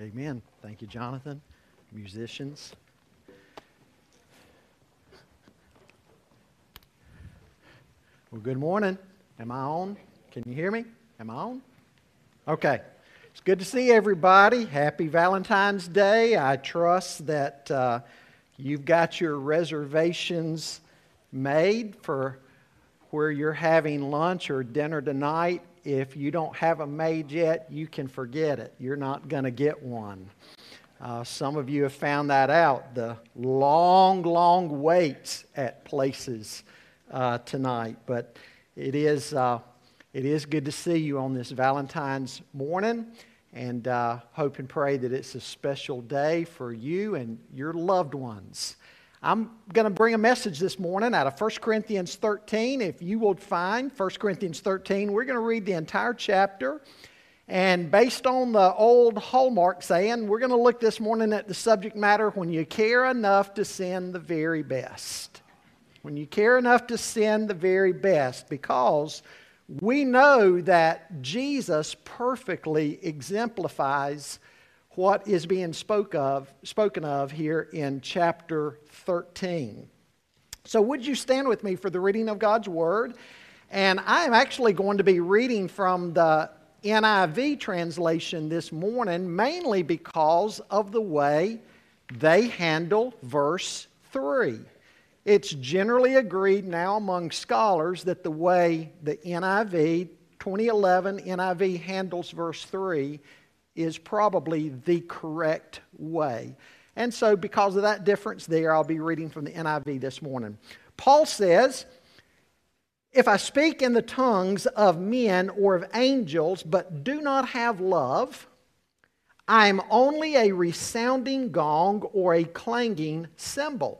Amen. Thank you, Jonathan. Musicians. Well, good morning. Am I on? Can you hear me? Am I on? Okay. It's good to see everybody. Happy Valentine's Day. I trust that uh, you've got your reservations made for where you're having lunch or dinner tonight. If you don't have them made yet, you can forget it. You're not going to get one. Uh, some of you have found that out. The long, long waits at places uh, tonight. But it is, uh, it is good to see you on this Valentine's morning. And uh, hope and pray that it's a special day for you and your loved ones. I'm going to bring a message this morning out of 1 Corinthians 13. If you will find 1 Corinthians 13, we're going to read the entire chapter. And based on the old Hallmark saying, we're going to look this morning at the subject matter when you care enough to send the very best when you care enough to send the very best, because we know that Jesus perfectly exemplifies what is being spoke of, spoken of here in chapter 13. So, would you stand with me for the reading of God's Word? And I am actually going to be reading from the NIV translation this morning, mainly because of the way they handle verse 3. It's generally agreed now among scholars that the way the NIV, 2011 NIV handles verse 3 is probably the correct way. And so, because of that difference there, I'll be reading from the NIV this morning. Paul says, If I speak in the tongues of men or of angels, but do not have love, I am only a resounding gong or a clanging cymbal.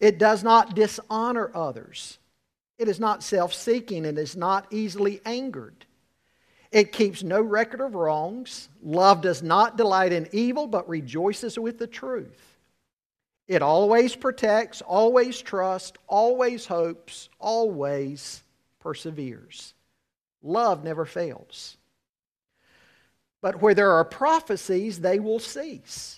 It does not dishonor others. It is not self seeking and is not easily angered. It keeps no record of wrongs. Love does not delight in evil, but rejoices with the truth. It always protects, always trusts, always hopes, always perseveres. Love never fails. But where there are prophecies, they will cease.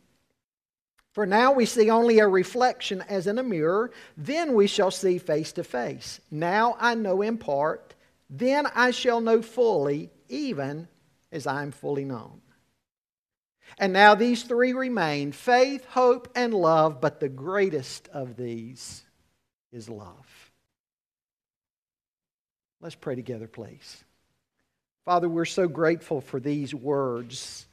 For now we see only a reflection as in a mirror, then we shall see face to face. Now I know in part, then I shall know fully, even as I am fully known. And now these three remain faith, hope, and love, but the greatest of these is love. Let's pray together, please. Father, we're so grateful for these words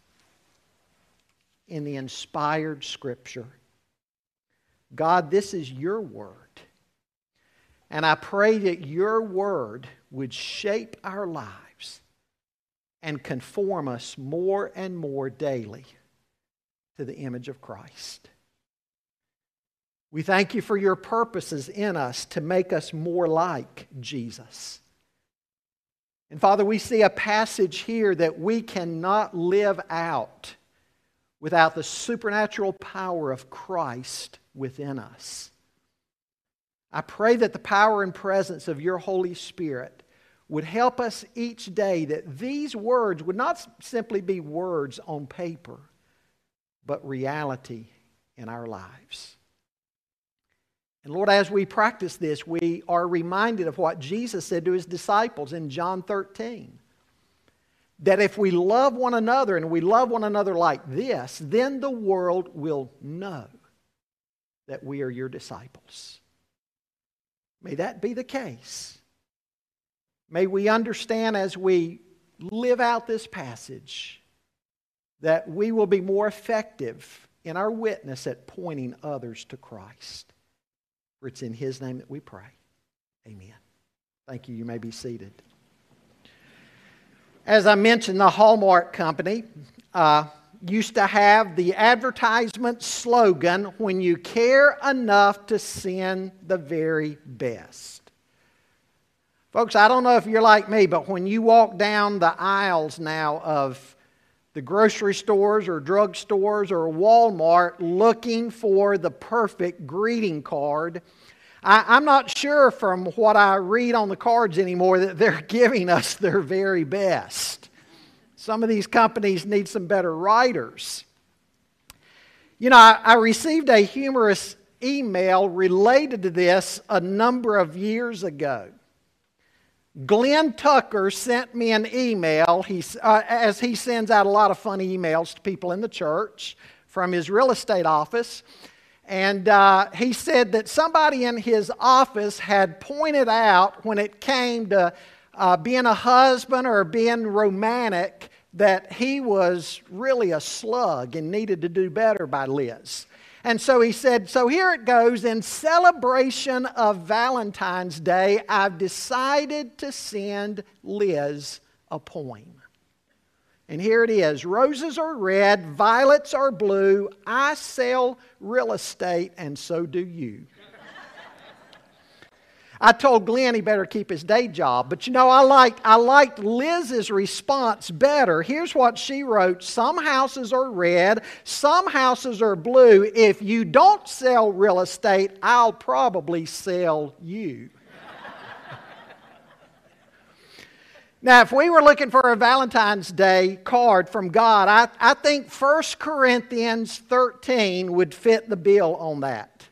in the inspired scripture. God, this is your word. And I pray that your word would shape our lives and conform us more and more daily to the image of Christ. We thank you for your purposes in us to make us more like Jesus. And Father, we see a passage here that we cannot live out without the supernatural power of Christ within us. I pray that the power and presence of your Holy Spirit would help us each day that these words would not simply be words on paper, but reality in our lives. And Lord, as we practice this, we are reminded of what Jesus said to his disciples in John 13 that if we love one another and we love one another like this, then the world will know that we are your disciples. May that be the case. May we understand as we live out this passage that we will be more effective in our witness at pointing others to Christ. For it's in His name that we pray. Amen. Thank you. You may be seated. As I mentioned, the Hallmark Company uh, used to have the advertisement slogan when you care enough to send the very best. Folks, I don't know if you're like me, but when you walk down the aisles now of the grocery stores or drug stores or Walmart looking for the perfect greeting card, I, am not sure from what I read on the cards anymore that they're giving us their very best. Some of these companies need some better writers. You know, I, I received a humorous email related to this a number of years ago. Glenn Tucker sent me an email he, uh, as he sends out a lot of funny emails to people in the church from his real estate office. And uh, he said that somebody in his office had pointed out when it came to uh, being a husband or being romantic that he was really a slug and needed to do better by Liz. And so he said, So here it goes. In celebration of Valentine's Day, I've decided to send Liz a poem. And here it is Roses are red, violets are blue. I sell real estate, and so do you. I told Glenn he better keep his day job. But you know, I liked, I liked Liz's response better. Here's what she wrote Some houses are red, some houses are blue. If you don't sell real estate, I'll probably sell you. Now, if we were looking for a Valentine's Day card from God, I, I think 1 Corinthians 13 would fit the bill on that.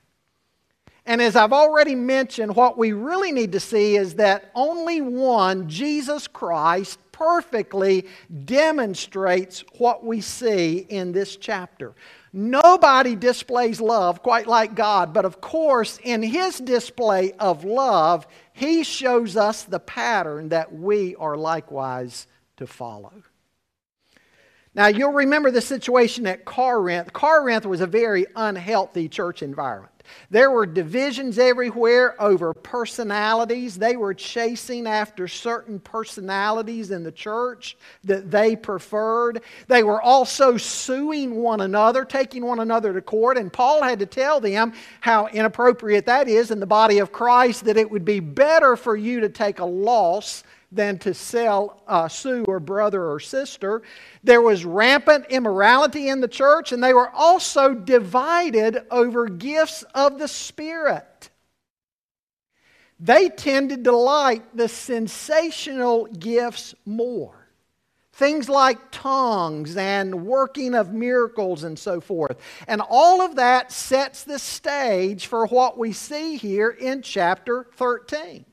And as I've already mentioned, what we really need to see is that only one, Jesus Christ, perfectly demonstrates what we see in this chapter. Nobody displays love quite like God, but of course, in His display of love, He shows us the pattern that we are likewise to follow. Now, you'll remember the situation at Corinth. Corinth was a very unhealthy church environment. There were divisions everywhere over personalities. They were chasing after certain personalities in the church that they preferred. They were also suing one another, taking one another to court. And Paul had to tell them how inappropriate that is in the body of Christ, that it would be better for you to take a loss than to sell, uh, sue or brother or sister. There was rampant immorality in the church, and they were also divided over gifts of the Spirit. They tended to like the sensational gifts more. Things like tongues and working of miracles and so forth. And all of that sets the stage for what we see here in chapter 13.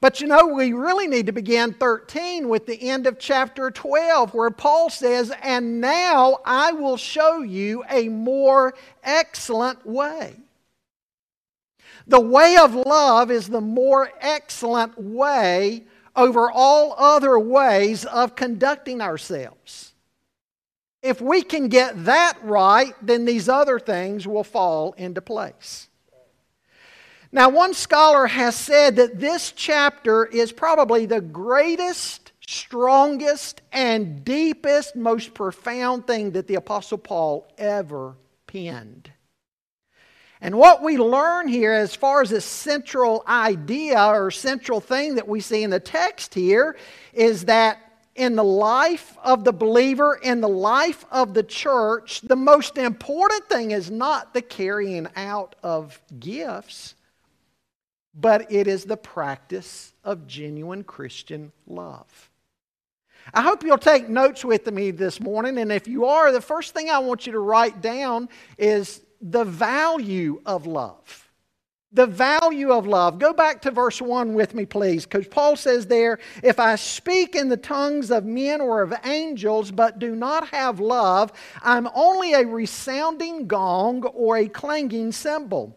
But you know, we really need to begin 13 with the end of chapter 12, where Paul says, And now I will show you a more excellent way. The way of love is the more excellent way over all other ways of conducting ourselves. If we can get that right, then these other things will fall into place. Now, one scholar has said that this chapter is probably the greatest, strongest, and deepest, most profound thing that the Apostle Paul ever penned. And what we learn here, as far as a central idea or central thing that we see in the text here, is that in the life of the believer, in the life of the church, the most important thing is not the carrying out of gifts but it is the practice of genuine Christian love. I hope you'll take notes with me this morning, and if you are, the first thing I want you to write down is the value of love. The value of love. Go back to verse 1 with me, please, because Paul says there, If I speak in the tongues of men or of angels, but do not have love, I'm only a resounding gong or a clanging cymbal.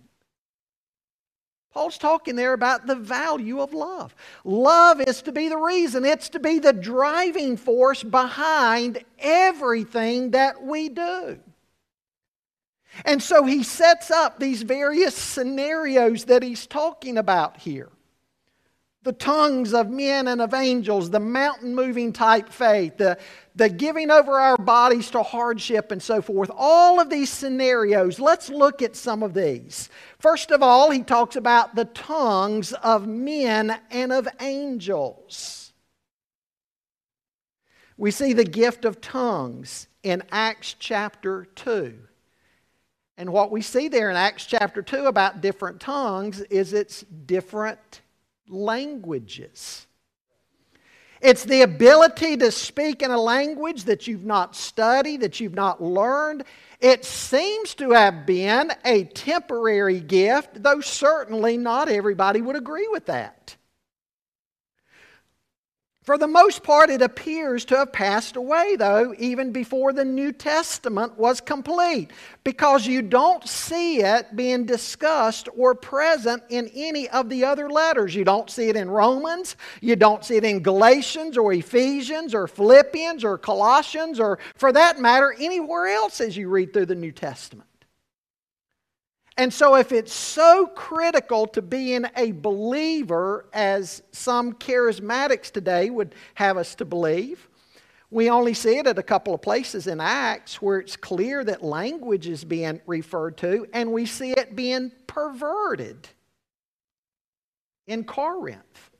Paul's talking there about the value of love. Love is to be the reason, it's to be the driving force behind everything that we do. And so he sets up these various scenarios that he's talking about here the tongues of men and of angels, the mountain moving type faith, the, the giving over our bodies to hardship and so forth. All of these scenarios, let's look at some of these. First of all, he talks about the tongues of men and of angels. We see the gift of tongues in Acts chapter 2. And what we see there in Acts chapter 2 about different tongues is it's different languages. It's the ability to speak in a language that you've not studied, that you've not learned. It seems to have been a temporary gift, though certainly not everybody would agree with that. For the most part, it appears to have passed away, though, even before the New Testament was complete, because you don't see it being discussed or present in any of the other letters. You don't see it in Romans, you don't see it in Galatians or Ephesians or Philippians or Colossians, or for that matter, anywhere else as you read through the New Testament. And so, if it's so critical to being a believer, as some charismatics today would have us to believe, we only see it at a couple of places in Acts where it's clear that language is being referred to, and we see it being perverted in Corinth.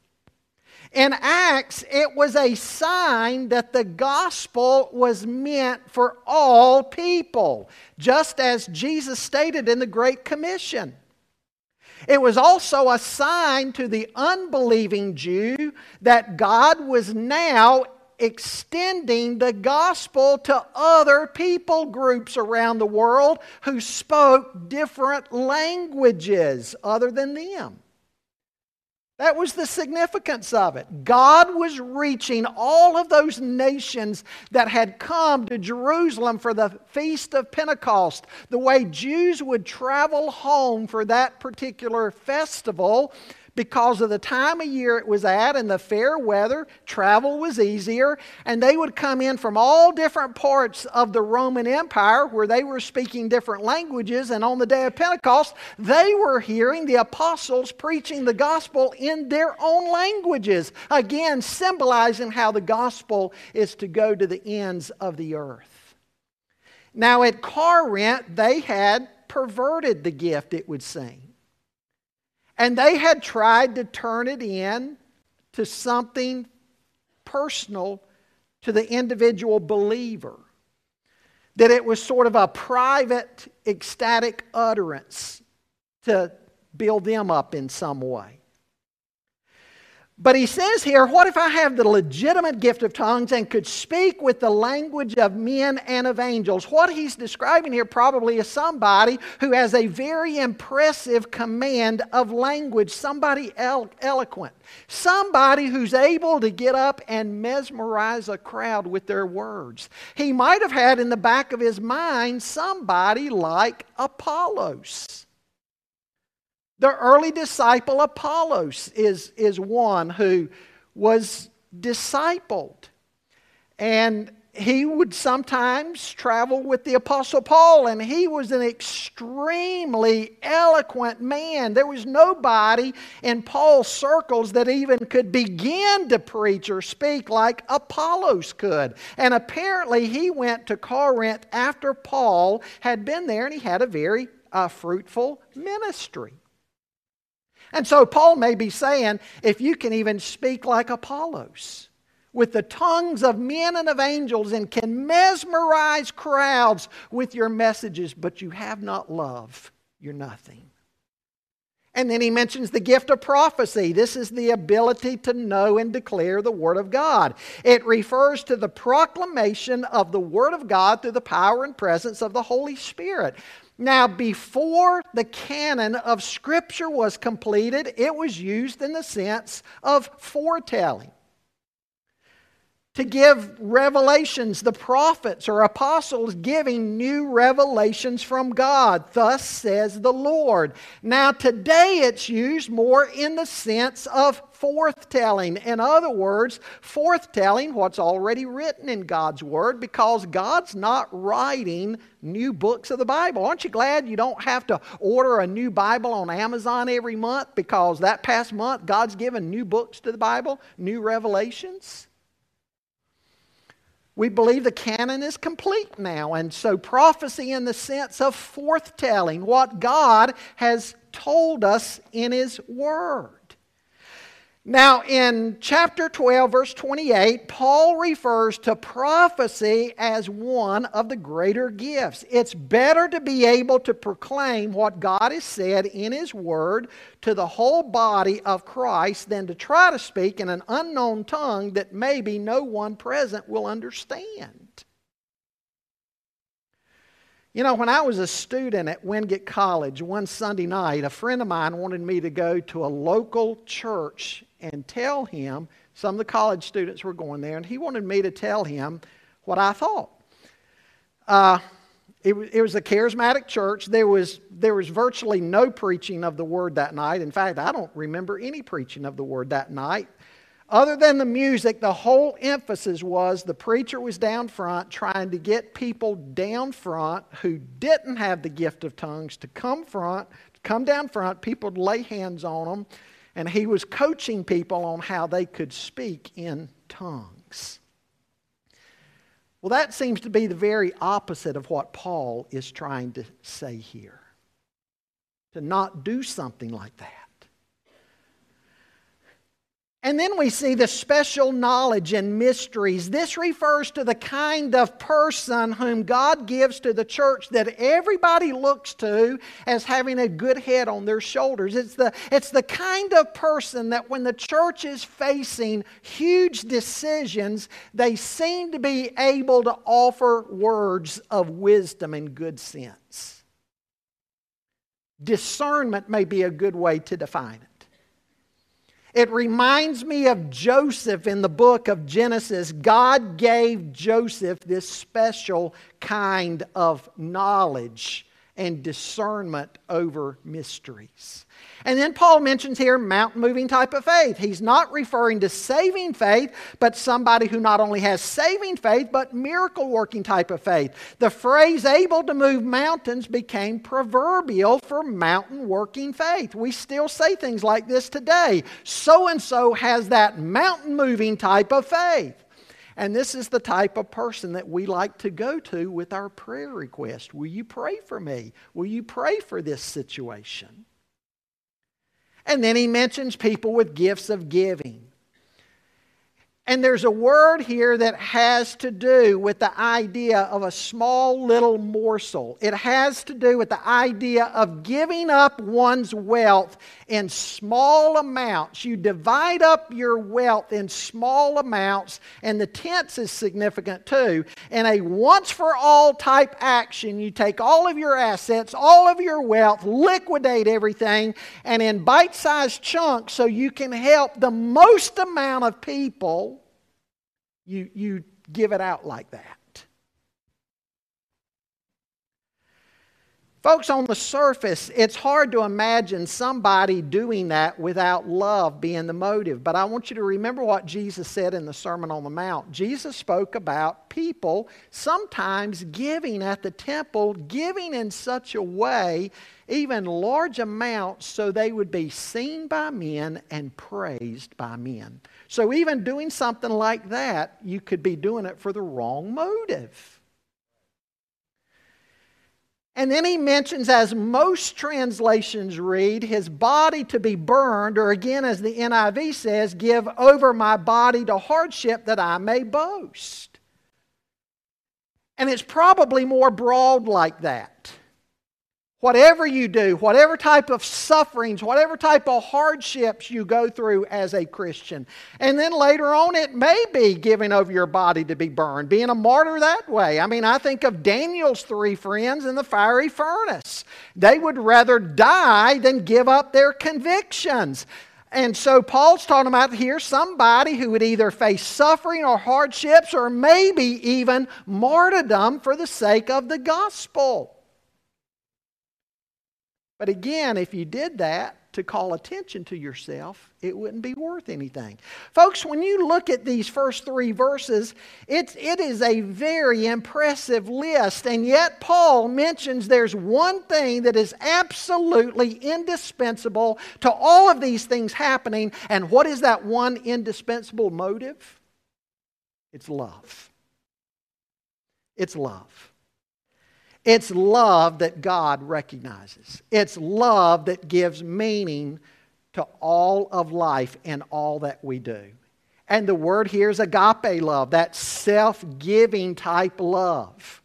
In Acts, it was a sign that the gospel was meant for all people, just as Jesus stated in the Great Commission. It was also a sign to the unbelieving Jew that God was now extending the gospel to other people groups around the world who spoke different languages other than them. That was the significance of it. God was reaching all of those nations that had come to Jerusalem for the Feast of Pentecost. The way Jews would travel home for that particular festival because of the time of year it was at and the fair weather, travel was easier, and they would come in from all different parts of the Roman Empire where they were speaking different languages. And on the day of Pentecost, they were hearing the apostles preaching the gospel in their own languages, again, symbolizing how the gospel is to go to the ends of the earth. Now, at Corinth, they had perverted the gift, it would seem. And they had tried to turn it in to something personal to the individual believer. That it was sort of a private, ecstatic utterance to build them up in some way. But he says here, what if I have the legitimate gift of tongues and could speak with the language of men and of angels? What he's describing here probably is somebody who has a very impressive command of language, somebody elo- eloquent, somebody who's able to get up and mesmerize a crowd with their words. He might have had in the back of his mind somebody like Apollos the early disciple Apollos is, is one who was discipled. And he would sometimes travel with the Apostle Paul, and he was an extremely eloquent man. There was nobody in Paul's circles that even could begin to preach or speak like Apollos could. And apparently, he went to Corinth after Paul had been there, and he had a very uh, fruitful ministry. And so Paul may be saying, if you can even speak like Apollos, with the tongues of men and of angels and can mesmerize crowds with your messages, but you have not love, you're nothing. And then he mentions the gift of prophecy. This is the ability to know and declare the Word of God. It refers to the proclamation of the Word of God through the power and presence of the Holy Spirit. Now, before the canon of Scripture was completed, it was used in the sense of foretelling to give revelations, the prophets or apostles giving new revelations from God. Thus says the Lord. Now, today it's used more in the sense of forthtelling. In other words, forthtelling what's already written in God's Word because God's not writing new books of the Bible. Aren't you glad you don't have to order a new Bible on Amazon every month because that past month God's given new books to the Bible, new revelations? We believe the canon is complete now. And so, prophecy in the sense of forthtelling what God has told us in His Word. Now, in chapter 12, verse 28, Paul refers to prophecy as one of the greater gifts. It's better to be able to proclaim what God has said in His Word to the whole body of Christ than to try to speak in an unknown tongue that maybe no one present will understand. You know, when I was a student at Wingate College one Sunday night, a friend of mine wanted me to go to a local church and tell him, some of the college students were going there, and he wanted me to tell him what I thought. Uh, it, it, was a charismatic church. There was, there was virtually no preaching of the word that night. In fact, I don't remember any preaching of the word that night. Other than the music, the whole emphasis was the preacher was down front trying to get people down front who didn't have the gift of tongues to come front, come down front. People would lay hands on them and he was coaching people on how they could speak in tongues. Well, that seems to be the very opposite of what Paul is trying to say here. To not do something like that. And then we see the special knowledge and mysteries. This refers to the kind of person whom God gives to the church that everybody looks to as having a good head on their shoulders. It's the, it's the kind of person that when the church is facing huge decisions, they seem to be able to offer words of wisdom and good sense. Discernment may be a good way to define it. It reminds me of Joseph in the book of Genesis. God gave Joseph this special kind of knowledge and discernment over mysteries. And then Paul mentions here mountain moving type of faith. He's not referring to saving faith, but somebody who not only has saving faith, but miracle working type of faith. The phrase able to move mountains became proverbial for mountain working faith. We still say things like this today. So and so has that mountain moving type of faith. And this is the type of person that we like to go to with our prayer request. Will you pray for me? Will you pray for this situation? And then he mentions people with gifts of giving. And there's a word here that has to do with the idea of a small little morsel. It has to do with the idea of giving up one's wealth in small amounts. You divide up your wealth in small amounts, and the tense is significant too. In a once for all type action, you take all of your assets, all of your wealth, liquidate everything, and in bite sized chunks so you can help the most amount of people you, you give it out like that. Folks, on the surface, it's hard to imagine somebody doing that without love being the motive. But I want you to remember what Jesus said in the Sermon on the Mount. Jesus spoke about people sometimes giving at the temple, giving in such a way, even large amounts, so they would be seen by men and praised by men. So, even doing something like that, you could be doing it for the wrong motive. And then he mentions, as most translations read, his body to be burned, or again, as the NIV says, give over my body to hardship that I may boast. And it's probably more broad like that. Whatever you do, whatever type of sufferings, whatever type of hardships you go through as a Christian. And then later on, it may be giving over your body to be burned, being a martyr that way. I mean, I think of Daniel's three friends in the fiery furnace. They would rather die than give up their convictions. And so Paul's talking about here somebody who would either face suffering or hardships or maybe even martyrdom for the sake of the gospel. But again, if you did that to call attention to yourself, it wouldn't be worth anything. Folks, when you look at these first three verses, it's, it is a very impressive list. And yet, Paul mentions there's one thing that is absolutely indispensable to all of these things happening. And what is that one indispensable motive? It's love. It's love. It's love that God recognizes. It's love that gives meaning to all of life and all that we do. And the word here is agape love, that self giving type love.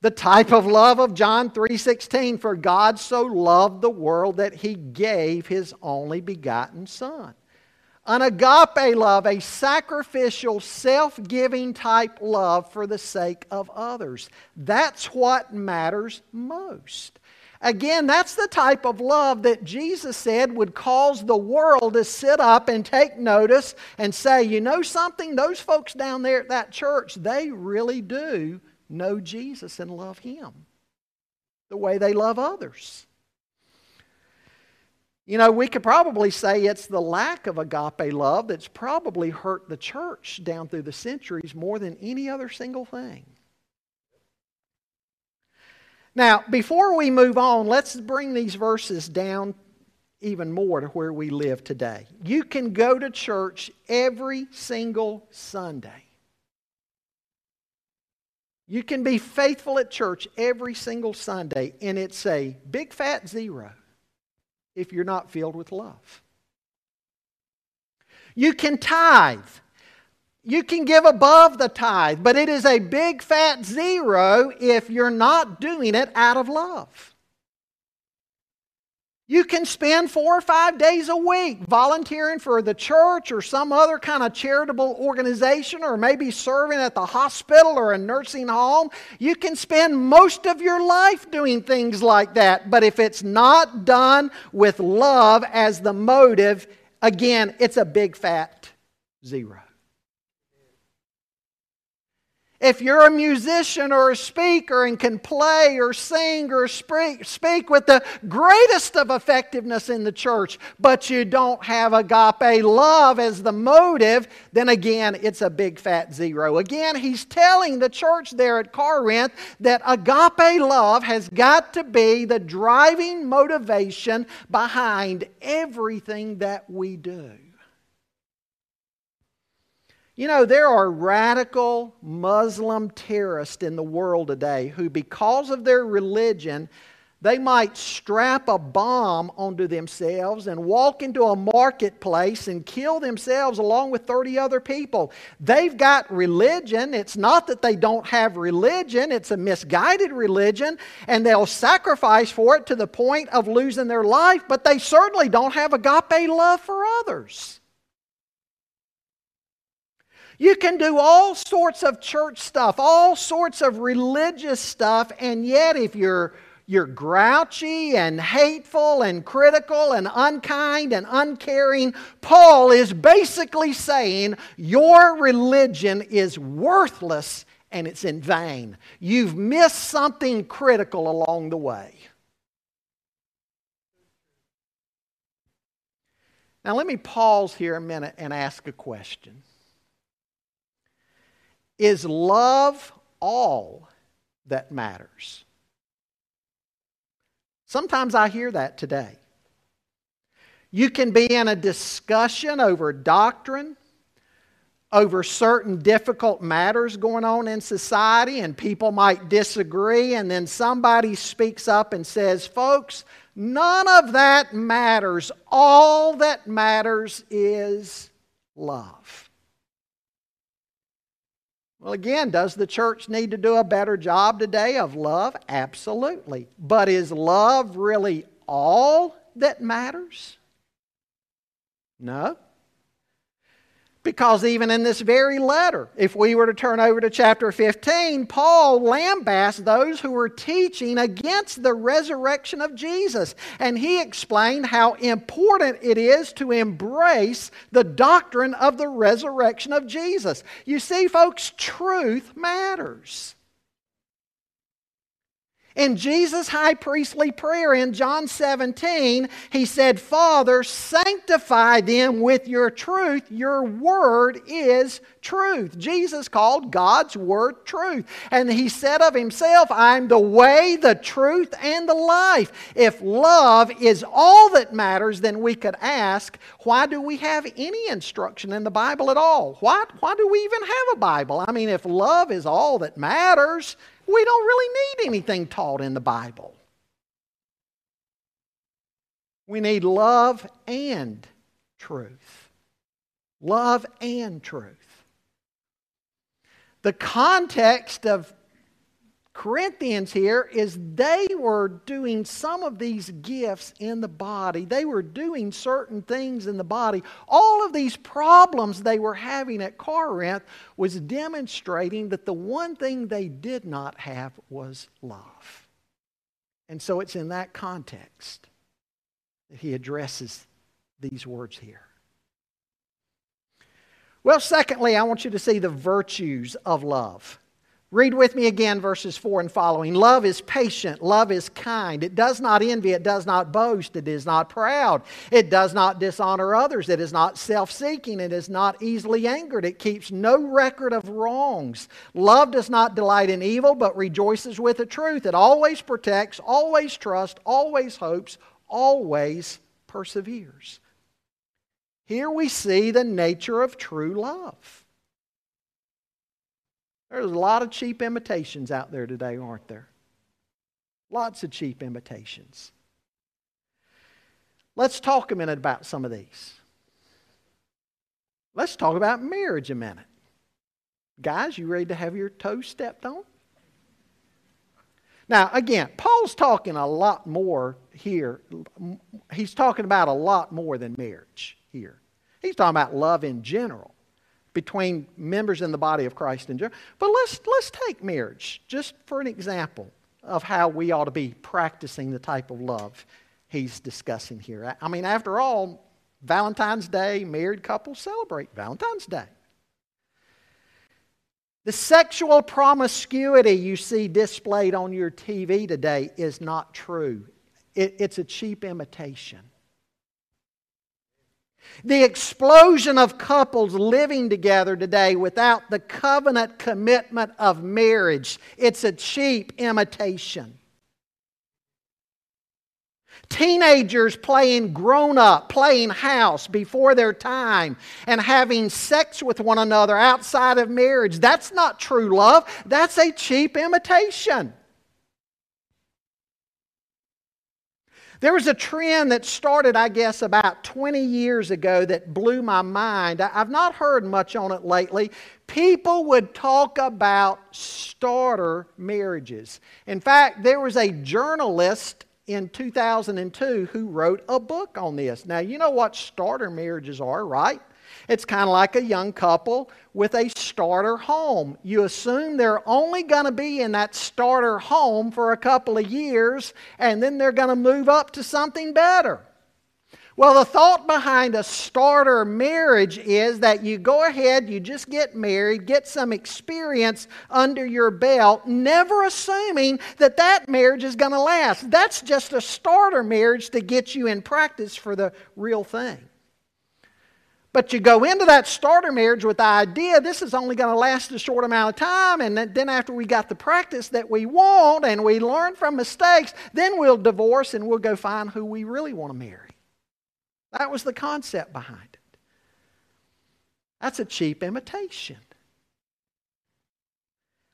The type of love of John 3:16 for God so loved the world that he gave his only begotten son. An agape love, a sacrificial, self giving type love for the sake of others. That's what matters most. Again, that's the type of love that Jesus said would cause the world to sit up and take notice and say, you know something? Those folks down there at that church, they really do know Jesus and love Him the way they love others. You know, we could probably say it's the lack of agape love that's probably hurt the church down through the centuries more than any other single thing. Now, before we move on, let's bring these verses down even more to where we live today. You can go to church every single Sunday. You can be faithful at church every single Sunday, and it's a big fat zero if you're not filled with love. You can tithe. You can give above the tithe, but it is a big fat zero if you're not doing it out of love. You can spend four or five days a week volunteering for the church or some other kind of charitable organization or maybe serving at the hospital or a nursing home. You can spend most of your life doing things like that. But if it's not done with love as the motive, again, it's a big fat zero. If you're a musician or a speaker and can play or sing or speak with the greatest of effectiveness in the church, but you don't have agape love as the motive, then again, it's a big fat zero. Again, he's telling the church there at Corinth that agape love has got to be the driving motivation behind everything that we do. You know, there are radical Muslim terrorists in the world today who, because of their religion, they might strap a bomb onto themselves and walk into a marketplace and kill themselves along with 30 other people. They've got religion. It's not that they don't have religion, it's a misguided religion, and they'll sacrifice for it to the point of losing their life, but they certainly don't have agape love for others. You can do all sorts of church stuff, all sorts of religious stuff, and yet if you're you're grouchy and hateful and critical and unkind and uncaring. Paul is basically saying your religion is worthless and it's in vain. You've missed something critical along the way. Now, let me pause here a minute and ask a question. Is love all that matters? Sometimes I hear that today. You can be in a discussion over doctrine, over certain difficult matters going on in society, and people might disagree, and then somebody speaks up and says, Folks, none of that matters. All that matters is love. Well, again, does the church need to do a better job today of love? Absolutely. But is love really all that matters? No. Because even in this very letter, if we were to turn over to chapter 15, Paul lambasts those who were teaching against the resurrection of Jesus. And he explained how important it is to embrace the doctrine of the resurrection of Jesus. You see, folks, truth matters. In Jesus' high priestly prayer in John 17, he said, Father, sanctify them with your truth. Your word is truth. Jesus called God's word truth. And he said of himself, I'm the way, the truth, and the life. If love is all that matters, then we could ask, why do we have any instruction in the Bible at all? Why, why do we even have a Bible? I mean, if love is all that matters, we don't really need anything taught in the Bible. We need love and truth. Love and truth. The context of Corinthians here is they were doing some of these gifts in the body. They were doing certain things in the body. All of these problems they were having at Corinth was demonstrating that the one thing they did not have was love. And so it's in that context that he addresses these words here. Well, secondly, I want you to see the virtues of love. Read with me again verses 4 and following. Love is patient. Love is kind. It does not envy. It does not boast. It is not proud. It does not dishonor others. It is not self seeking. It is not easily angered. It keeps no record of wrongs. Love does not delight in evil, but rejoices with the truth. It always protects, always trusts, always hopes, always perseveres. Here we see the nature of true love. There's a lot of cheap imitations out there today, aren't there? Lots of cheap imitations. Let's talk a minute about some of these. Let's talk about marriage a minute. Guys, you ready to have your toes stepped on? Now, again, Paul's talking a lot more here. He's talking about a lot more than marriage here. He's talking about love in general between members in the body of Christ in general. But let's, let's take marriage just for an example of how we ought to be practicing the type of love he's discussing here. I mean, after all, Valentine's Day, married couples celebrate Valentine's Day. The sexual promiscuity you see displayed on your TV today is not true. It, it's a cheap imitation. The explosion of couples living together today without the covenant commitment of marriage, it's a cheap imitation. Teenagers playing grown up, playing house before their time, and having sex with one another outside of marriage. That's not true love. That's a cheap imitation. There was a trend that started, I guess, about 20 years ago that blew my mind. I've not heard much on it lately. People would talk about starter marriages. In fact, there was a journalist in 2002 who wrote a book on this. Now, you know what starter marriages are, right? It's kind of like a young couple with a starter home. You assume they're only going to be in that starter home for a couple of years, and then they're going to move up to something better. Well, the thought behind a starter marriage is that you go ahead, you just get married, get some experience under your belt, never assuming that that marriage is going to last. That's just a starter marriage to get you in practice for the real thing. But you go into that starter marriage with the idea this is only going to last a short amount of time, and then after we got the practice that we want and we learn from mistakes, then we'll divorce and we'll go find who we really want to marry. That was the concept behind it. That's a cheap imitation.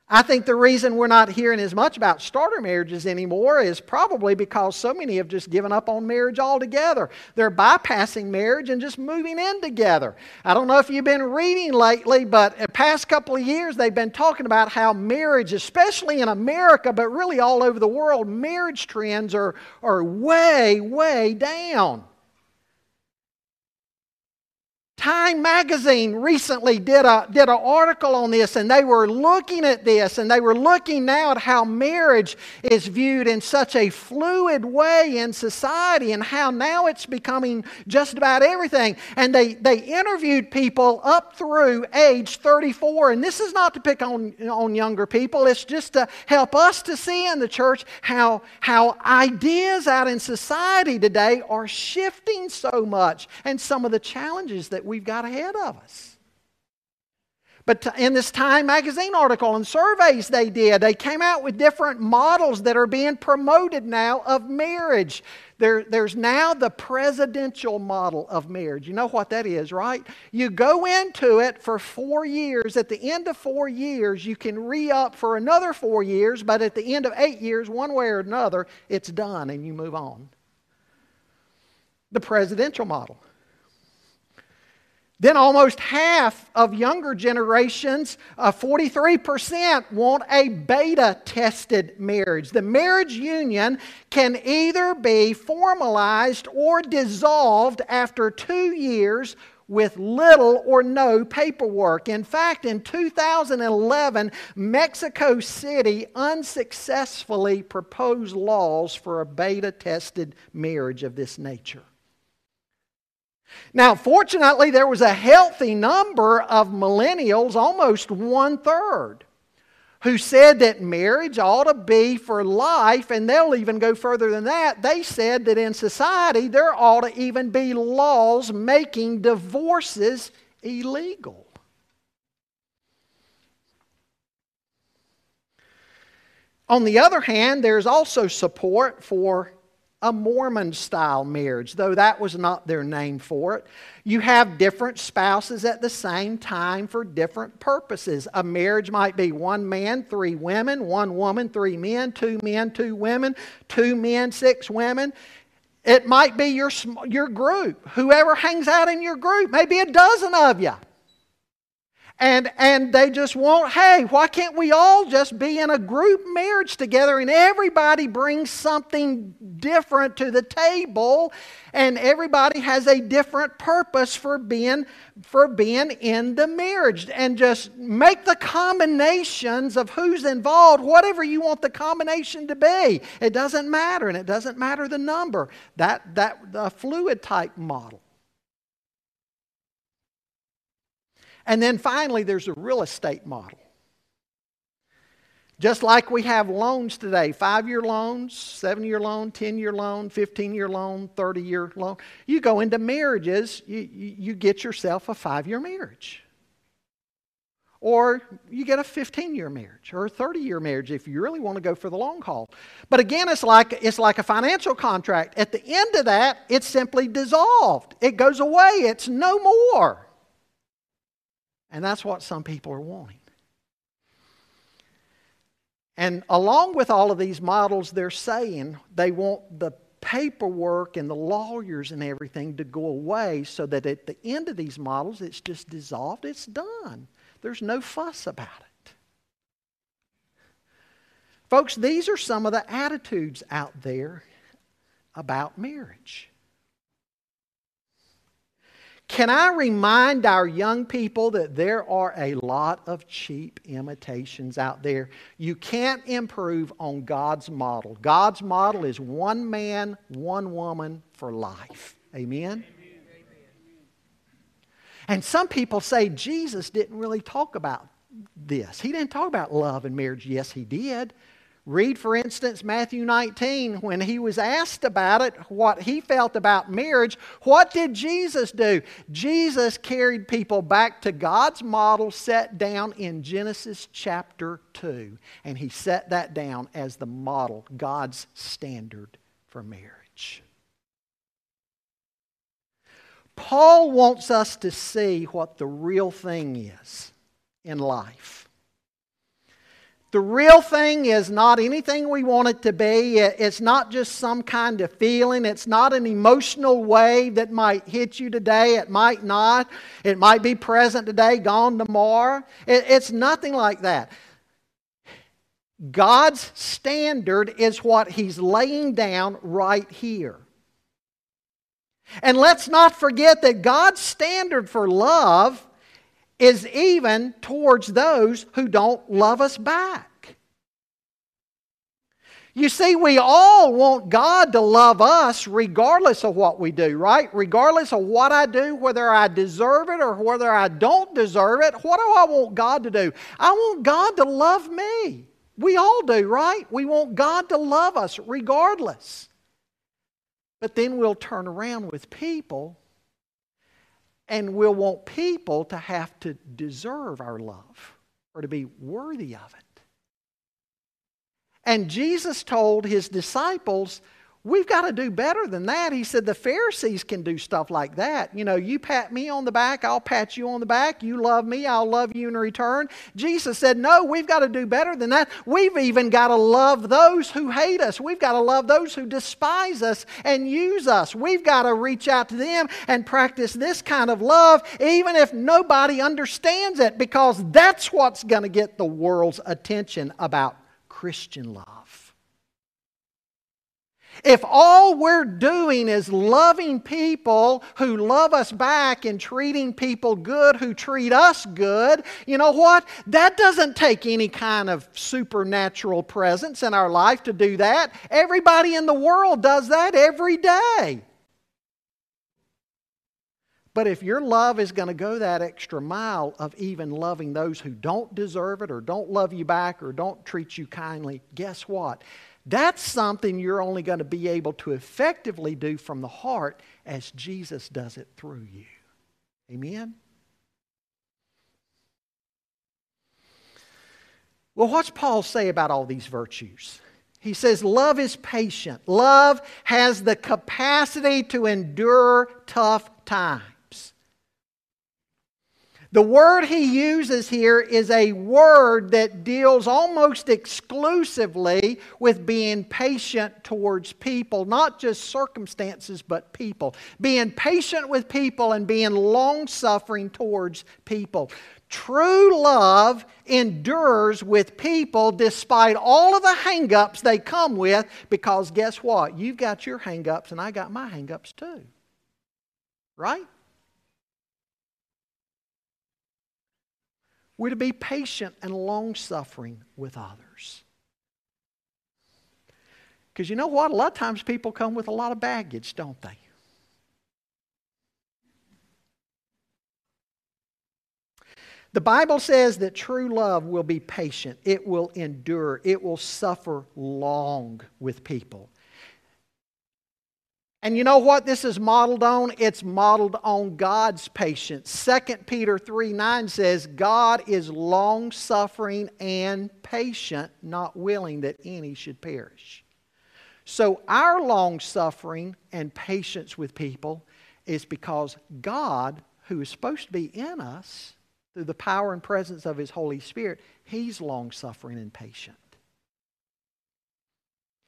I think the reason we're not hearing as much about starter marriages anymore is probably because so many have just given up on marriage altogether. They're bypassing marriage and just moving in together. I don't know if you've been reading lately, but the past couple of years they've been talking about how marriage, especially in America, but really all over the world, marriage trends are, are way, way down. Time magazine recently did a did an article on this and they were looking at this and they were looking now at how marriage is viewed in such a fluid way in society and how now it's becoming just about everything. And they they interviewed people up through age 34 and this is not to pick on on younger people. It's just to help us to see in the church how how ideas out in society today are shifting so much and some of the challenges that we've got ahead of us. But in this Time magazine article and surveys they did, they came out with different models that are being promoted now of marriage. There, there's now the presidential model of marriage. You know what that is, right? You go into it for four years. At the end of four years, you can re up for another four years, but at the end of eight years, one way or another, it's done and you move on. The presidential model. Then almost half of younger generations, uh, 43%, want a beta tested marriage. The marriage union can either be formalized or dissolved after two years with little or no paperwork. In fact, in 2011, Mexico City unsuccessfully proposed laws for a beta tested marriage of this nature. Now, fortunately, there was a healthy number of millennials, almost one third, who said that marriage ought to be for life, and they'll even go further than that. They said that in society there ought to even be laws making divorces illegal. On the other hand, there's also support for a Mormon style marriage, though that was not their name for it. You have different spouses at the same time for different purposes. A marriage might be one man, three women, one woman, three men, two men, two women, two men, six women. It might be your, your group. Whoever hangs out in your group, maybe a dozen of you. And, and they just want, hey, why can't we all just be in a group marriage together and everybody brings something different to the table and everybody has a different purpose for being, for being in the marriage and just make the combinations of who's involved, whatever you want the combination to be. It doesn't matter and it doesn't matter the number. That, that the fluid type model. And then finally, there's a real estate model. Just like we have loans today five year loans, seven year loan, 10 year loan, 15 year loan, 30 year loan. You go into marriages, you, you get yourself a five year marriage. Or you get a 15 year marriage or a 30 year marriage if you really want to go for the long haul. But again, it's like, it's like a financial contract. At the end of that, it's simply dissolved, it goes away, it's no more. And that's what some people are wanting. And along with all of these models, they're saying they want the paperwork and the lawyers and everything to go away so that at the end of these models, it's just dissolved, it's done. There's no fuss about it. Folks, these are some of the attitudes out there about marriage. Can I remind our young people that there are a lot of cheap imitations out there? You can't improve on God's model. God's model is one man, one woman for life. Amen? Amen. And some people say Jesus didn't really talk about this. He didn't talk about love and marriage. Yes, he did. Read, for instance, Matthew 19, when he was asked about it, what he felt about marriage. What did Jesus do? Jesus carried people back to God's model set down in Genesis chapter 2. And he set that down as the model, God's standard for marriage. Paul wants us to see what the real thing is in life. The real thing is not anything we want it to be. It's not just some kind of feeling. It's not an emotional wave that might hit you today. It might not. It might be present today, gone tomorrow. It's nothing like that. God's standard is what He's laying down right here. And let's not forget that God's standard for love is even towards those who don't love us back. You see, we all want God to love us regardless of what we do, right? Regardless of what I do, whether I deserve it or whether I don't deserve it. What do I want God to do? I want God to love me. We all do, right? We want God to love us regardless. But then we'll turn around with people and we'll want people to have to deserve our love or to be worthy of it. And Jesus told his disciples, We've got to do better than that. He said the Pharisees can do stuff like that. You know, you pat me on the back, I'll pat you on the back. You love me, I'll love you in return. Jesus said, No, we've got to do better than that. We've even got to love those who hate us. We've got to love those who despise us and use us. We've got to reach out to them and practice this kind of love, even if nobody understands it, because that's what's going to get the world's attention about Christian love. If all we're doing is loving people who love us back and treating people good who treat us good, you know what? That doesn't take any kind of supernatural presence in our life to do that. Everybody in the world does that every day. But if your love is going to go that extra mile of even loving those who don't deserve it or don't love you back or don't treat you kindly, guess what? That's something you're only going to be able to effectively do from the heart as Jesus does it through you. Amen? Well, what's Paul say about all these virtues? He says, Love is patient. Love has the capacity to endure tough times. The word he uses here is a word that deals almost exclusively with being patient towards people, not just circumstances, but people. Being patient with people and being long suffering towards people. True love endures with people despite all of the hangups they come with, because guess what? You've got your hangups and I got my hangups too. Right? We're to be patient and long suffering with others. Because you know what? A lot of times people come with a lot of baggage, don't they? The Bible says that true love will be patient, it will endure, it will suffer long with people. And you know what this is modeled on? It's modeled on God's patience. 2 Peter 3 9 says, God is long suffering and patient, not willing that any should perish. So, our long suffering and patience with people is because God, who is supposed to be in us through the power and presence of His Holy Spirit, He's long suffering and patient.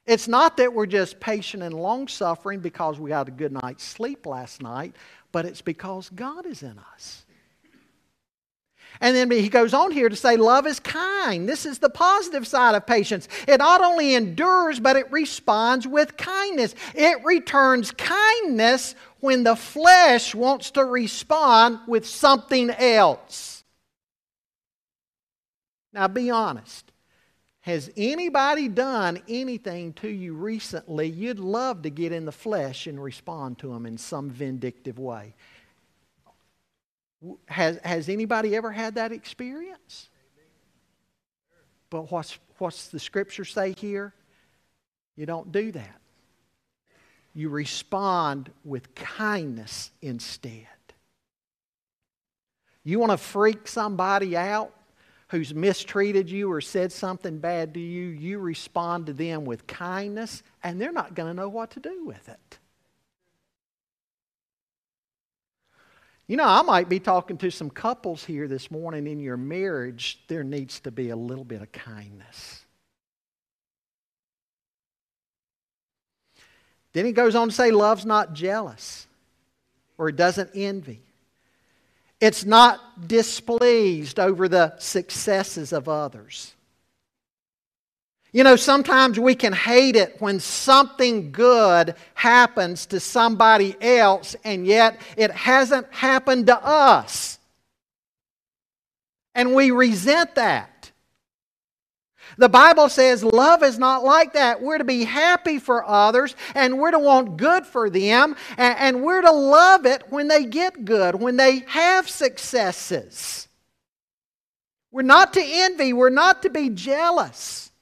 It's not that we're just patient and long suffering because we had a good night's sleep last night, but it's because God is in us. And then he goes on here to say, Love is kind. This is the positive side of patience. It not only endures, but it responds with kindness. It returns kindness when the flesh wants to respond with something else. Now, be honest. Has anybody done anything to you recently you'd love to get in the flesh and respond to them in some vindictive way? Has, has anybody ever had that experience? But what's, what's the scripture say here? You don't do that. You respond with kindness instead. You want to freak somebody out? Who's mistreated you or said something bad to you, you respond to them with kindness, and they're not going to know what to do with it. You know, I might be talking to some couples here this morning in your marriage. There needs to be a little bit of kindness. Then he goes on to say, Love's not jealous or it doesn't envy. It's not displeased over the successes of others. You know, sometimes we can hate it when something good happens to somebody else and yet it hasn't happened to us. And we resent that. The Bible says love is not like that. We're to be happy for others and we're to want good for them and we're to love it when they get good, when they have successes. We're not to envy, we're not to be jealous.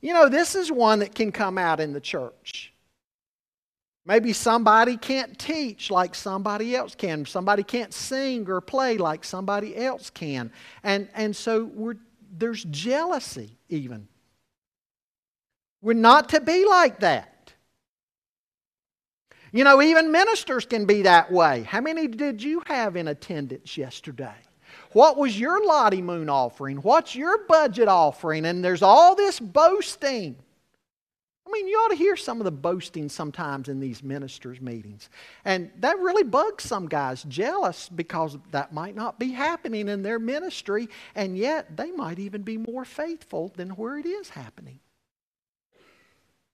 You know, this is one that can come out in the church. Maybe somebody can't teach like somebody else can. Somebody can't sing or play like somebody else can. And, and so there's jealousy, even. We're not to be like that. You know, even ministers can be that way. How many did you have in attendance yesterday? What was your Lottie Moon offering? What's your budget offering? And there's all this boasting. I mean, you ought to hear some of the boasting sometimes in these ministers' meetings. And that really bugs some guys jealous because that might not be happening in their ministry, and yet they might even be more faithful than where it is happening.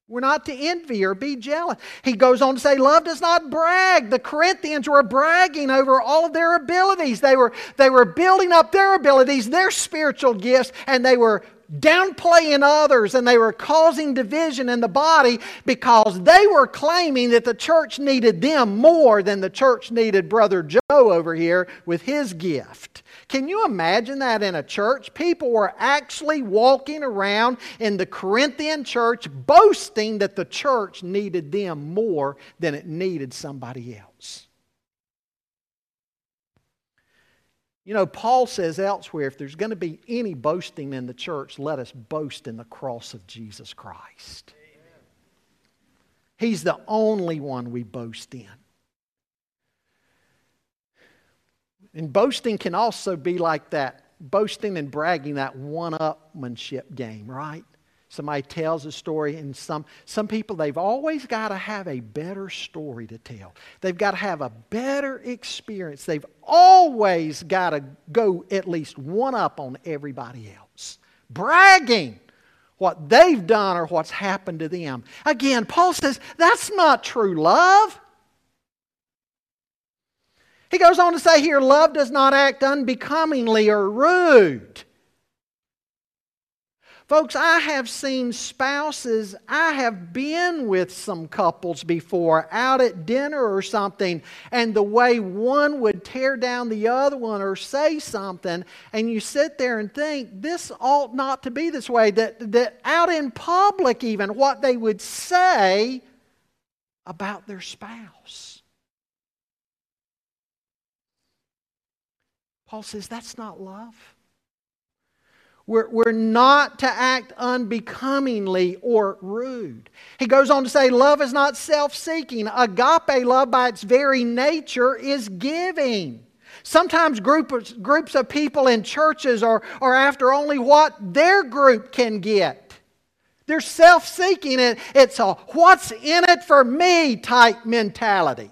We're not to envy or be jealous. He goes on to say, Love does not brag. The Corinthians were bragging over all of their abilities. They were, they were building up their abilities, their spiritual gifts, and they were downplaying others and they were causing division in the body because they were claiming that the church needed them more than the church needed Brother Joe over here with his gift. Can you imagine that in a church? People were actually walking around in the Corinthian church boasting that the church needed them more than it needed somebody else. You know, Paul says elsewhere if there's going to be any boasting in the church, let us boast in the cross of Jesus Christ. He's the only one we boast in. And boasting can also be like that boasting and bragging, that one upmanship game, right? Somebody tells a story, and some, some people, they've always got to have a better story to tell. They've got to have a better experience. They've always got to go at least one up on everybody else. Bragging what they've done or what's happened to them. Again, Paul says that's not true love. He goes on to say here, love does not act unbecomingly or rude. Folks, I have seen spouses, I have been with some couples before out at dinner or something, and the way one would tear down the other one or say something, and you sit there and think, this ought not to be this way. That, that out in public, even, what they would say about their spouse. Paul says that's not love. We're, we're not to act unbecomingly or rude. He goes on to say, Love is not self seeking. Agape love, by its very nature, is giving. Sometimes groups, groups of people in churches are, are after only what their group can get. They're self seeking. It's a what's in it for me type mentality.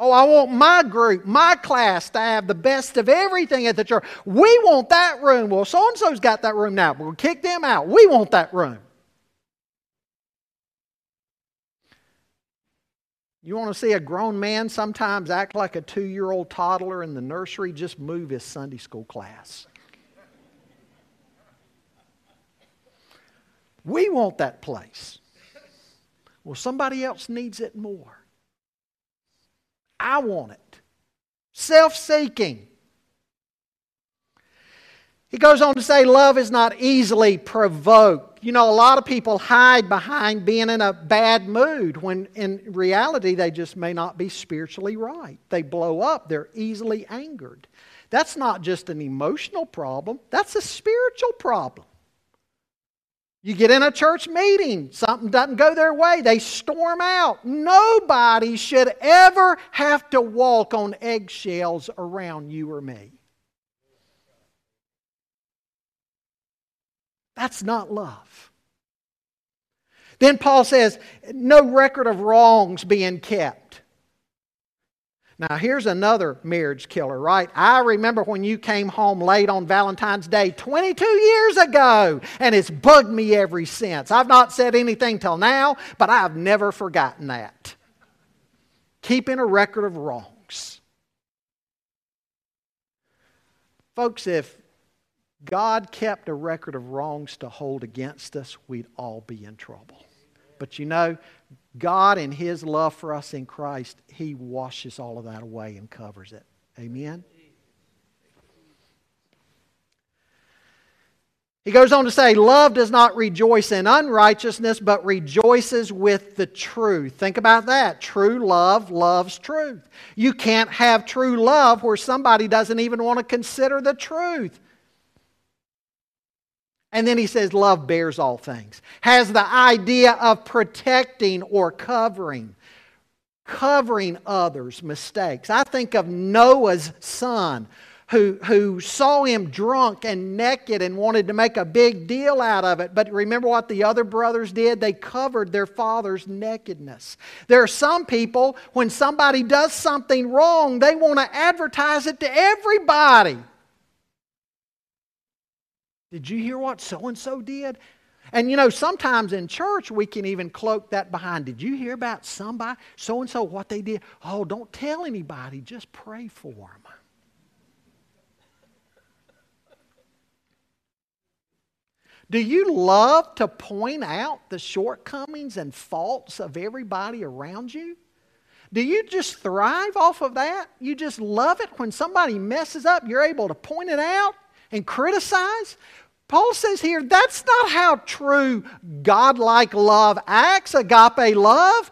Oh, I want my group, my class to have the best of everything at the church. We want that room. Well, so and so's got that room now. We'll kick them out. We want that room. You want to see a grown man sometimes act like a two year old toddler in the nursery? Just move his Sunday school class. We want that place. Well, somebody else needs it more. I want it. Self seeking. He goes on to say, Love is not easily provoked. You know, a lot of people hide behind being in a bad mood when in reality they just may not be spiritually right. They blow up, they're easily angered. That's not just an emotional problem, that's a spiritual problem. You get in a church meeting, something doesn't go their way, they storm out. Nobody should ever have to walk on eggshells around you or me. That's not love. Then Paul says, no record of wrongs being kept. Now, here's another marriage killer, right? I remember when you came home late on Valentine's Day 22 years ago, and it's bugged me ever since. I've not said anything till now, but I've never forgotten that. Keeping a record of wrongs. Folks, if God kept a record of wrongs to hold against us, we'd all be in trouble. But you know, God, in His love for us in Christ, He washes all of that away and covers it. Amen? He goes on to say, Love does not rejoice in unrighteousness, but rejoices with the truth. Think about that. True love loves truth. You can't have true love where somebody doesn't even want to consider the truth. And then he says, Love bears all things. Has the idea of protecting or covering, covering others' mistakes. I think of Noah's son who, who saw him drunk and naked and wanted to make a big deal out of it. But remember what the other brothers did? They covered their father's nakedness. There are some people, when somebody does something wrong, they want to advertise it to everybody. Did you hear what so and so did? And you know, sometimes in church we can even cloak that behind. Did you hear about somebody, so and so, what they did? Oh, don't tell anybody, just pray for them. Do you love to point out the shortcomings and faults of everybody around you? Do you just thrive off of that? You just love it when somebody messes up, you're able to point it out? And criticize. Paul says here that's not how true godlike love acts, agape love.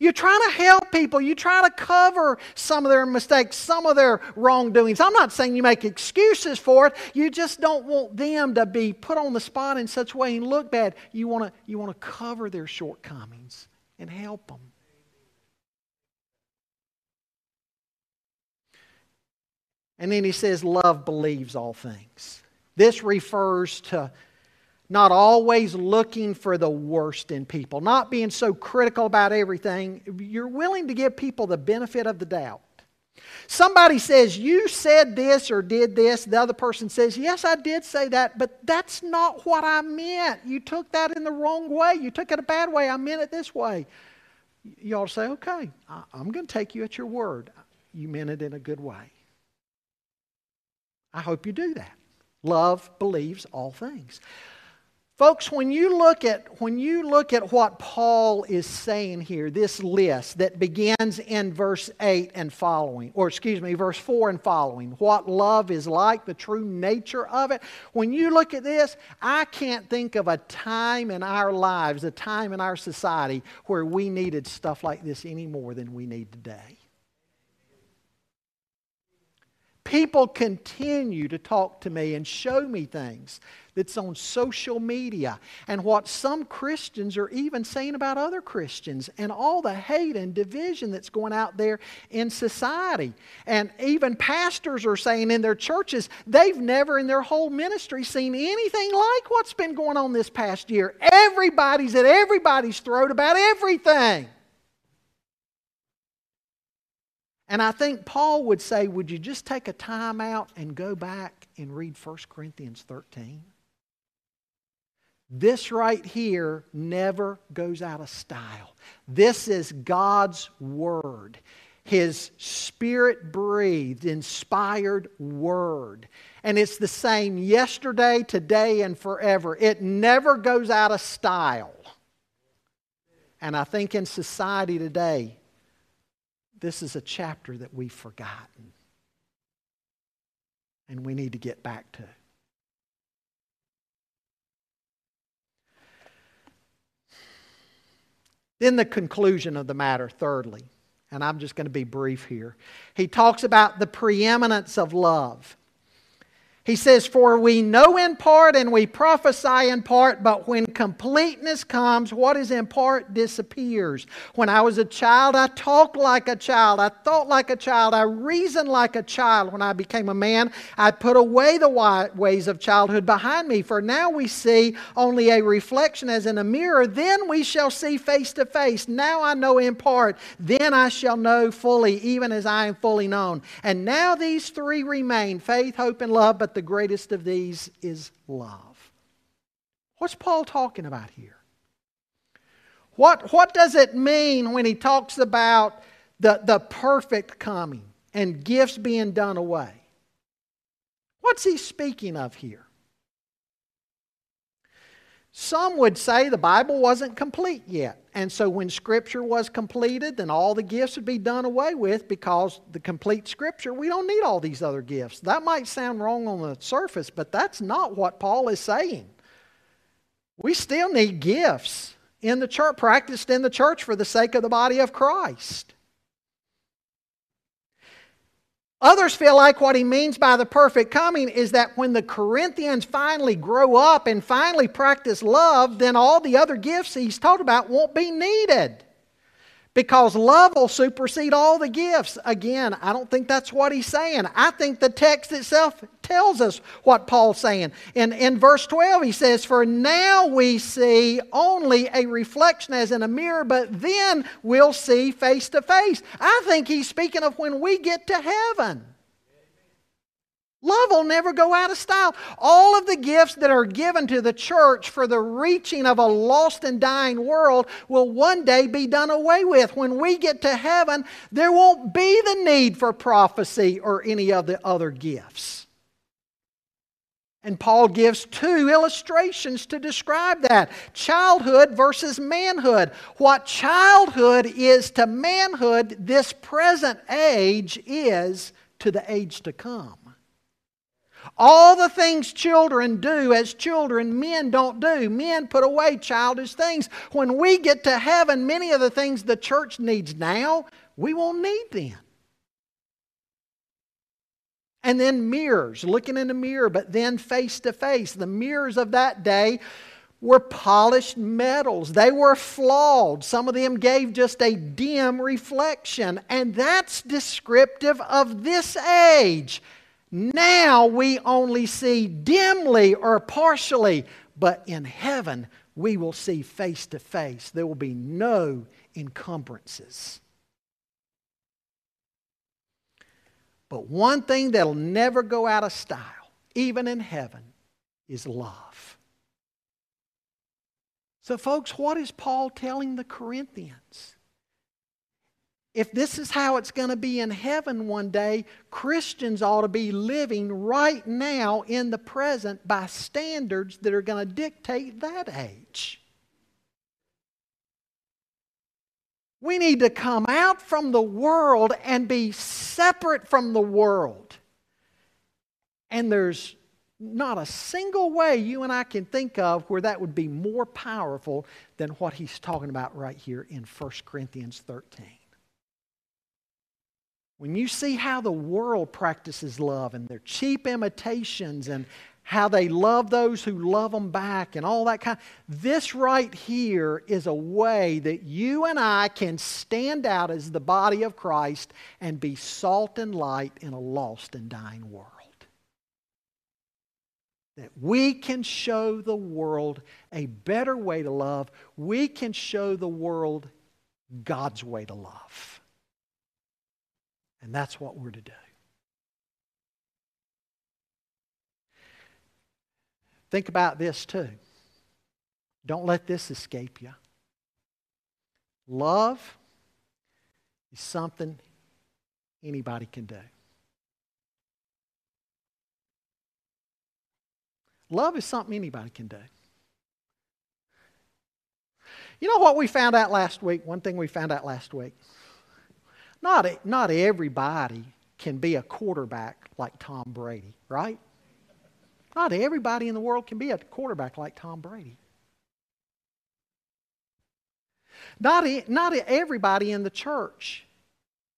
You're trying to help people. You try to cover some of their mistakes, some of their wrongdoings. I'm not saying you make excuses for it. You just don't want them to be put on the spot in such a way and look bad. You want to, you want to cover their shortcomings and help them. And then he says, Love believes all things. This refers to not always looking for the worst in people, not being so critical about everything. You're willing to give people the benefit of the doubt. Somebody says, You said this or did this. The other person says, Yes, I did say that, but that's not what I meant. You took that in the wrong way. You took it a bad way. I meant it this way. You to say, Okay, I'm going to take you at your word. You meant it in a good way. I hope you do that. Love believes all things. Folks, when you look at when you look at what Paul is saying here, this list that begins in verse 8 and following, or excuse me, verse 4 and following, what love is like, the true nature of it. When you look at this, I can't think of a time in our lives, a time in our society where we needed stuff like this any more than we need today. People continue to talk to me and show me things that's on social media and what some Christians are even saying about other Christians and all the hate and division that's going out there in society. And even pastors are saying in their churches they've never in their whole ministry seen anything like what's been going on this past year. Everybody's at everybody's throat about everything. And I think Paul would say, Would you just take a time out and go back and read 1 Corinthians 13? This right here never goes out of style. This is God's Word, His Spirit breathed, inspired Word. And it's the same yesterday, today, and forever. It never goes out of style. And I think in society today, this is a chapter that we've forgotten and we need to get back to. Then the conclusion of the matter, thirdly, and I'm just going to be brief here. He talks about the preeminence of love. He says, For we know in part and we prophesy in part, but when completeness comes, what is in part disappears. When I was a child, I talked like a child. I thought like a child. I reasoned like a child. When I became a man, I put away the ways of childhood behind me. For now we see only a reflection as in a mirror. Then we shall see face to face. Now I know in part. Then I shall know fully, even as I am fully known. And now these three remain faith, hope, and love. But the the greatest of these is love. What's Paul talking about here? What, what does it mean when he talks about the, the perfect coming and gifts being done away? What's he speaking of here? Some would say the Bible wasn't complete yet. And so when Scripture was completed, then all the gifts would be done away with because the complete Scripture, we don't need all these other gifts. That might sound wrong on the surface, but that's not what Paul is saying. We still need gifts in the church, practiced in the church for the sake of the body of Christ. Others feel like what he means by the perfect coming is that when the Corinthians finally grow up and finally practice love, then all the other gifts he's talked about won't be needed because love will supersede all the gifts. Again, I don't think that's what he's saying. I think the text itself tells us what Paul's saying. In, in verse 12, he says, For now we see only a reflection as in a mirror, but then we'll see face to face. I think he's speaking of when we get to heaven. Love will never go out of style. All of the gifts that are given to the church for the reaching of a lost and dying world will one day be done away with. When we get to heaven, there won't be the need for prophecy or any of the other gifts. And Paul gives two illustrations to describe that childhood versus manhood. What childhood is to manhood, this present age is to the age to come. All the things children do as children, men don't do. Men put away childish things. When we get to heaven, many of the things the church needs now, we won't need then. And then mirrors, looking in the mirror, but then face to face. The mirrors of that day were polished metals. They were flawed. Some of them gave just a dim reflection. And that's descriptive of this age. Now we only see dimly or partially, but in heaven we will see face to face. There will be no encumbrances. But one thing that'll never go out of style, even in heaven, is love. So, folks, what is Paul telling the Corinthians? if this is how it's going to be in heaven one day, Christians ought to be living right now in the present by standards that are going to dictate that age. We need to come out from the world and be separate from the world. And there's not a single way you and I can think of where that would be more powerful than what he's talking about right here in 1 Corinthians 13. When you see how the world practices love and their cheap imitations and how they love those who love them back and all that kind this right here is a way that you and I can stand out as the body of Christ and be salt and light in a lost and dying world. That we can show the world a better way to love. We can show the world God's way to love. And that's what we're to do. Think about this too. Don't let this escape you. Love is something anybody can do. Love is something anybody can do. You know what we found out last week? One thing we found out last week. Not, not everybody can be a quarterback like Tom Brady, right? Not everybody in the world can be a quarterback like Tom Brady. Not, not everybody in the church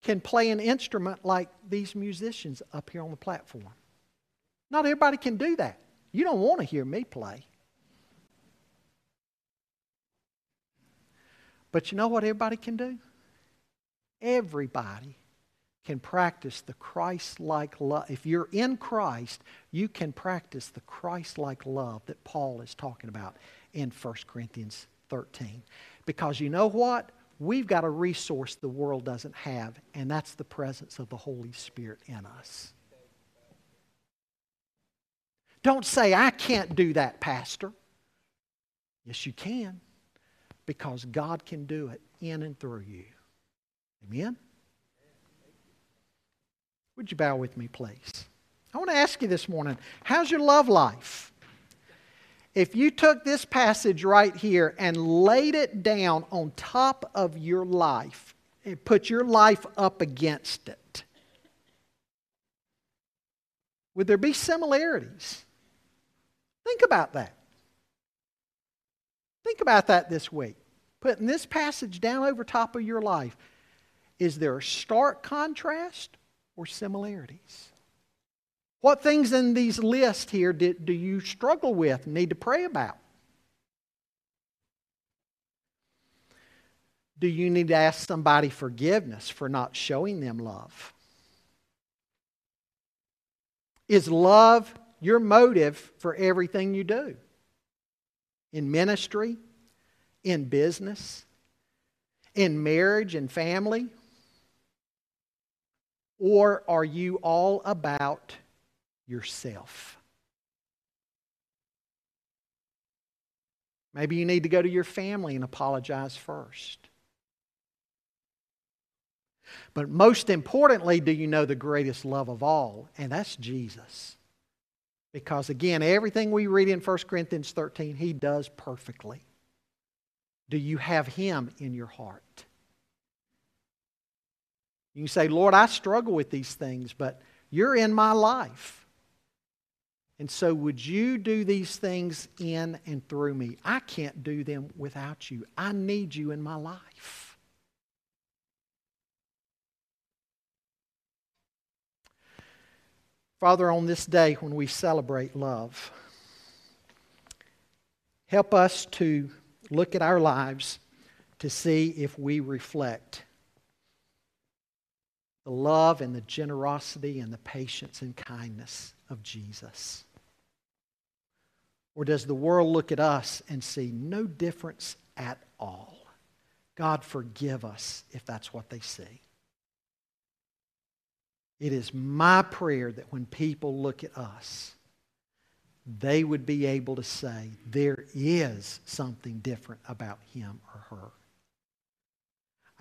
can play an instrument like these musicians up here on the platform. Not everybody can do that. You don't want to hear me play. But you know what everybody can do? Everybody can practice the Christ like love. If you're in Christ, you can practice the Christ like love that Paul is talking about in 1 Corinthians 13. Because you know what? We've got a resource the world doesn't have, and that's the presence of the Holy Spirit in us. Don't say, I can't do that, Pastor. Yes, you can, because God can do it in and through you. Amen? Would you bow with me, please? I want to ask you this morning how's your love life? If you took this passage right here and laid it down on top of your life and put your life up against it, would there be similarities? Think about that. Think about that this week. Putting this passage down over top of your life. Is there a stark contrast or similarities? What things in these lists here do, do you struggle with, need to pray about? Do you need to ask somebody forgiveness for not showing them love? Is love your motive for everything you do? In ministry, in business, in marriage and family? Or are you all about yourself? Maybe you need to go to your family and apologize first. But most importantly, do you know the greatest love of all? And that's Jesus. Because again, everything we read in 1 Corinthians 13, he does perfectly. Do you have him in your heart? You can say, Lord, I struggle with these things, but you're in my life. And so, would you do these things in and through me? I can't do them without you. I need you in my life. Father, on this day when we celebrate love, help us to look at our lives to see if we reflect the love and the generosity and the patience and kindness of Jesus? Or does the world look at us and see no difference at all? God, forgive us if that's what they see. It is my prayer that when people look at us, they would be able to say, there is something different about him or her.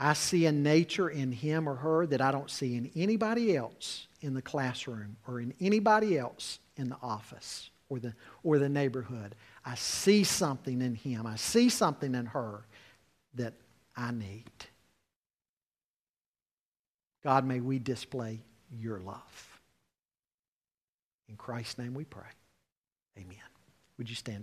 I see a nature in him or her that I don't see in anybody else in the classroom or in anybody else in the office or the, or the neighborhood. I see something in him. I see something in her that I need. God, may we display your love. In Christ's name we pray. Amen. Would you stand?